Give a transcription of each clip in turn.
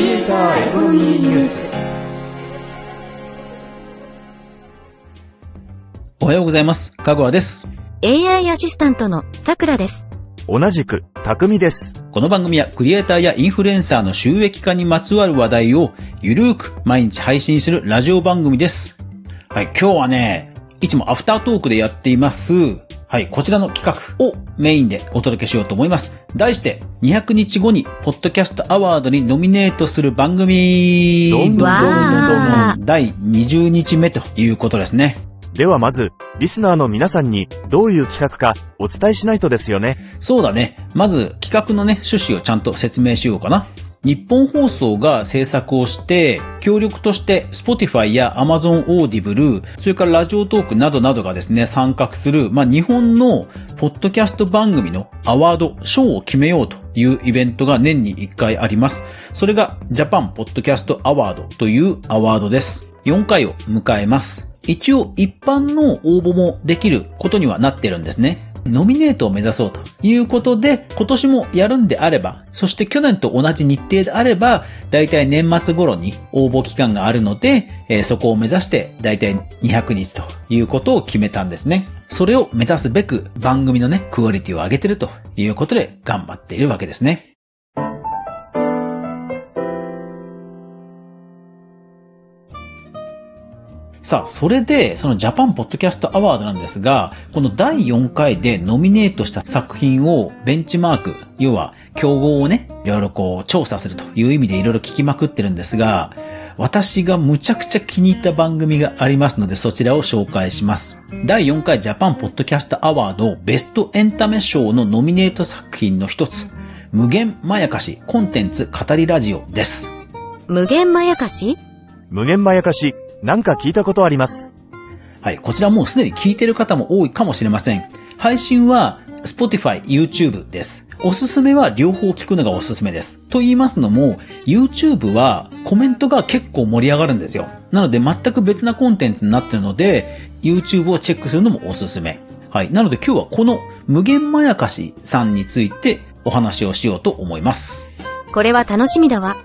リエイターエコノミーニュースおはようございます。かぐわです。AI アシスタントのさくらです。同じく、匠です。この番組はクリエイターやインフルエンサーの収益化にまつわる話題をゆるーく毎日配信するラジオ番組です。はい、今日はね、いつもアフタートークでやっています、はい、こちらの企画をメインでお届けしようと思います。題して、200日後にポッドキャストアワードにノミネートする番組、どんどんどんどん第20日目ということですね。ではまず、リスナーの皆さんにどういう企画かお伝えしないとですよね。そうだね。まず企画のね、趣旨をちゃんと説明しようかな。日本放送が制作をして、協力として Spotify や Amazon Audible、それからラジオトークなどなどがですね、参画する、まあ、日本のポッドキャスト番組のアワード、賞を決めようというイベントが年に1回あります。それが Japan Podcast Award というアワードです。4回を迎えます。一応一般の応募もできることにはなってるんですね。ノミネートを目指そうということで、今年もやるんであれば、そして去年と同じ日程であれば、だいたい年末頃に応募期間があるので、えーそこを目指してだいたい200日ということを決めたんですね。それを目指すべく番組のね、クオリティを上げてるということで頑張っているわけですね。さあ、それで、そのジャパンポッドキャストアワードなんですが、この第4回でノミネートした作品をベンチマーク、要は競合をね、いろいろこう調査するという意味でいろいろ聞きまくってるんですが、私がむちゃくちゃ気に入った番組がありますので、そちらを紹介します。第4回ジャパンポッドキャストアワードベストエンタメ賞のノミネート作品の一つ、無限まやかしコンテンツ語りラジオです。無限まやかし？無限まやかし、なんか聞いたことあります。はい。こちらもうすでに聞いてる方も多いかもしれません。配信は Spotify、YouTube です。おすすめは両方聞くのがおすすめです。と言いますのも、YouTube はコメントが結構盛り上がるんですよ。なので全く別なコンテンツになっているので、YouTube をチェックするのもおすすめ。はい。なので今日はこの無限まやかしさんについてお話をしようと思います。これは楽しみだわ。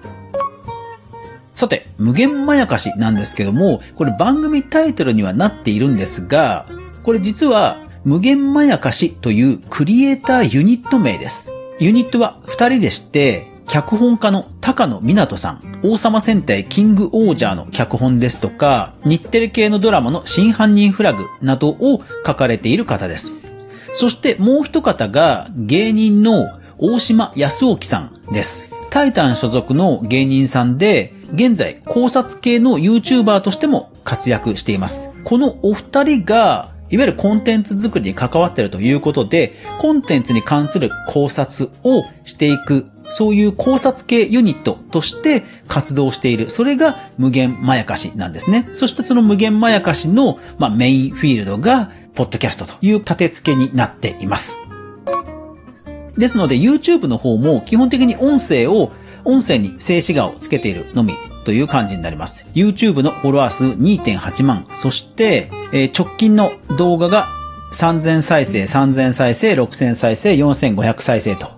さて、無限まやかしなんですけども、これ番組タイトルにはなっているんですが、これ実は無限まやかしというクリエイターユニット名です。ユニットは2人でして、脚本家の高野湊さん、王様戦隊キングオージャーの脚本ですとか、日テレ系のドラマの真犯人フラグなどを書かれている方です。そしてもう一方が芸人の大島康沖さんです。タイタン所属の芸人さんで、現在考察系の YouTuber としても活躍しています。このお二人が、いわゆるコンテンツ作りに関わっているということで、コンテンツに関する考察をしていく、そういう考察系ユニットとして活動している。それが無限まやかしなんですね。そしてその無限まやかしの、まあ、メインフィールドが、ポッドキャストという立て付けになっています。ですので YouTube の方も基本的に音声を、音声に静止画をつけているのみという感じになります。YouTube のフォロワー数2.8万、そして、えー直近の動画が3000再生、3000再生、6000再生、4500再生と。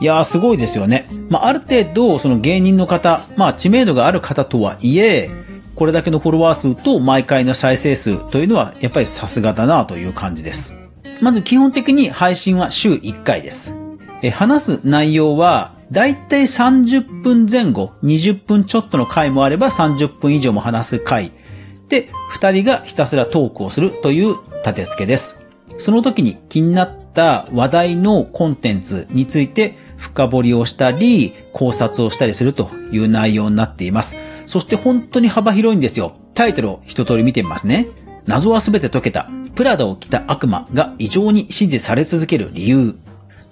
いやーすごいですよね。まあ、ある程度、その芸人の方、まあ、知名度がある方とはいえ、これだけのフォロワー数と毎回の再生数というのは、やっぱりさすがだなという感じです。まず基本的に配信は週1回です。え話す内容は、だいたい30分前後、20分ちょっとの回もあれば30分以上も話す回。で、二人がひたすらトークをするという立て付けです。その時に気になった話題のコンテンツについて深掘りをしたり、考察をしたりするという内容になっています。そして本当に幅広いんですよ。タイトルを一通り見てみますね。謎はすべて解けた。プラダを着た悪魔が異常に支持され続ける理由。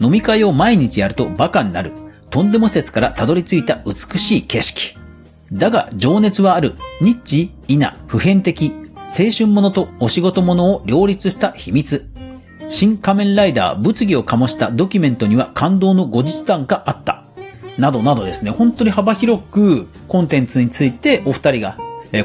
飲み会を毎日やるとバカになる。とんでも説からたどり着いた美しい景色。だが情熱はある。ニッチ、イナ、普遍的。青春ものとお仕事ものを両立した秘密。新仮面ライダー物議を醸したドキュメントには感動の後日談があった。などなどですね、本当に幅広くコンテンツについてお二人が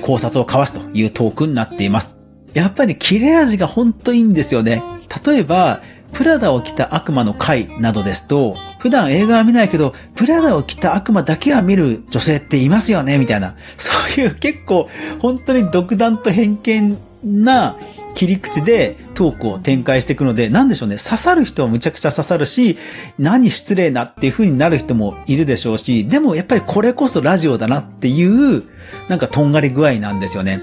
考察を交わすというトークになっています。やっぱりね、切れ味が本当いいんですよね。例えば、プラダを着た悪魔の回などですと、普段映画は見ないけど、プラダを着た悪魔だけは見る女性っていますよねみたいな。そういう結構、本当に独断と偏見な切り口でトークを展開していくので、なんでしょうね、刺さる人はむちゃくちゃ刺さるし、何失礼なっていう風になる人もいるでしょうし、でもやっぱりこれこそラジオだなっていう、なんかとんがり具合なんですよね。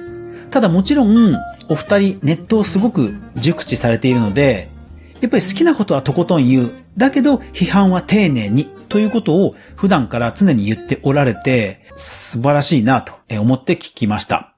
ただもちろん、お二人ネットをすごく熟知されているので、やっぱり好きなことはとことん言う。だけど、批判は丁寧に。ということを普段から常に言っておられて、素晴らしいなと思って聞きました。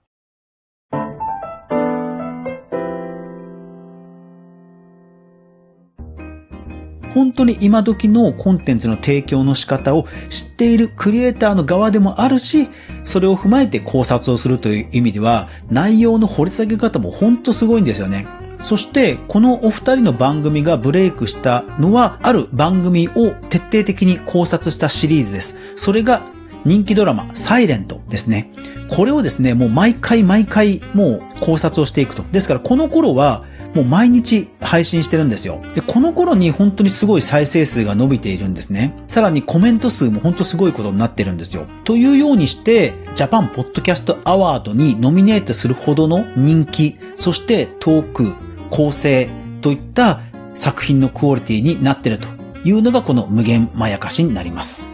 本当に今時のコンテンツの提供の仕方を知っているクリエイターの側でもあるし、それを踏まえて考察をするという意味では、内容の掘り下げ方も本当すごいんですよね。そして、このお二人の番組がブレイクしたのは、ある番組を徹底的に考察したシリーズです。それが人気ドラマ、サイレントですね。これをですね、もう毎回毎回もう考察をしていくと。ですからこの頃は、もう毎日配信してるんですよ。で、この頃に本当にすごい再生数が伸びているんですね。さらにコメント数も本当すごいことになってるんですよ。というようにして、ジャパンポッドキャストアワードにノミネートするほどの人気、そしてトーク、構成といった作品のクオリティになっているというのがこの無限まやかしになります。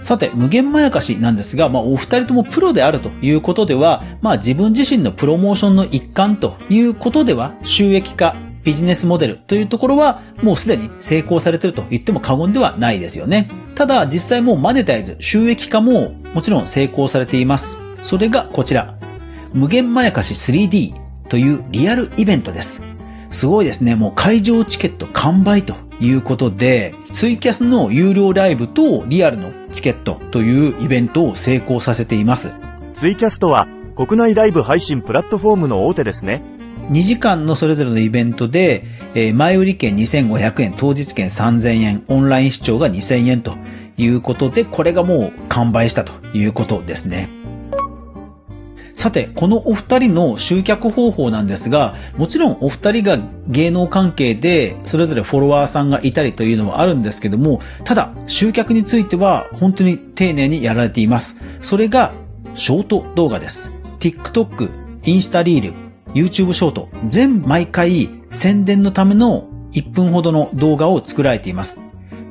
さて、無限まやかしなんですが、まあ、お二人ともプロであるということでは、まあ、自分自身のプロモーションの一環ということでは、収益化、ビジネスモデルというところは、もうすでに成功されてると言っても過言ではないですよね。ただ、実際もうマネタイズ、収益化ももちろん成功されています。それがこちら。無限まやかし 3D というリアルイベントです。すごいですね。もう会場チケット完売ということで、ツイキャスの有料ライブとリアルのチケットというイベントを成功させています。ツイキャストは国内ライブ配信プラットフォームの大手ですね。2時間のそれぞれのイベントで、えー、前売り券2500円、当日券3000円、オンライン視聴が2000円ということで、これがもう完売したということですね。さて、このお二人の集客方法なんですが、もちろんお二人が芸能関係でそれぞれフォロワーさんがいたりというのはあるんですけども、ただ、集客については本当に丁寧にやられています。それが、ショート動画です。TikTok、インスタリール、YouTube ショート、全毎回宣伝のための1分ほどの動画を作られています。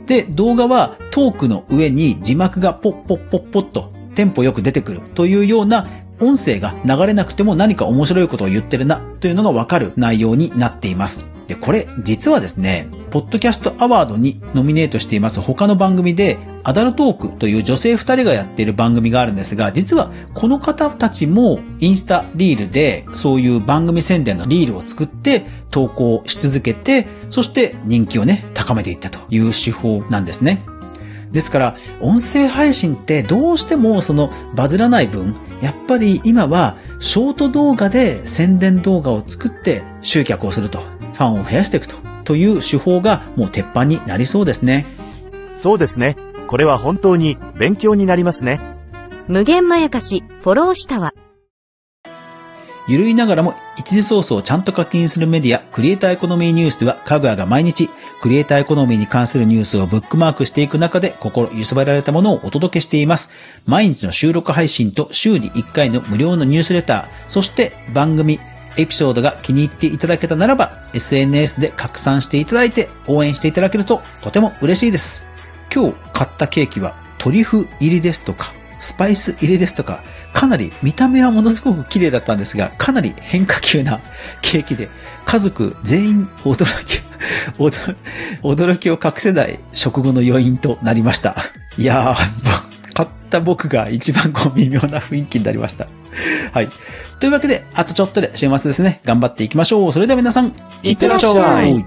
で、動画はトークの上に字幕がポッポッポッポッとテンポよく出てくるというような音声が流れなくても何か面白いことを言ってるなというのがわかる内容になっています。で、これ実はですね、ポッドキャストアワードにノミネートしています他の番組で、アダルトークという女性二人がやっている番組があるんですが、実はこの方たちもインスタリールでそういう番組宣伝のリールを作って投稿し続けて、そして人気をね、高めていったという手法なんですね。ですから、音声配信ってどうしてもそのバズらない分、やっぱり今はショート動画で宣伝動画を作って集客をすると、ファンを増やしていくと、という手法がもう鉄板になりそうですね。そうですね。これは本当に勉強になりますね。無限まやかし、フォローしたわ。ゆるいながらも一時ソースをちゃんと課金するメディア、クリエイターエコノミーニュースでは、かぐわが毎日、クリエイターエコノミーに関するニュースをブックマークしていく中で、心揺さばられたものをお届けしています。毎日の収録配信と週に1回の無料のニュースレター、そして番組、エピソードが気に入っていただけたならば、SNS で拡散していただいて応援していただけるととても嬉しいです。今日買ったケーキはトリュフ入りですとか、スパイス入りですとか、かなり見た目はものすごく綺麗だったんですが、かなり変化球なケーキで、家族全員驚き、驚きを隠せない食後の余韻となりました。いやー、買った僕が一番こう微妙な雰囲気になりました。はい。というわけで、あとちょっとで週末ですね、頑張っていきましょう。それでは皆さん、いってらっしゃい。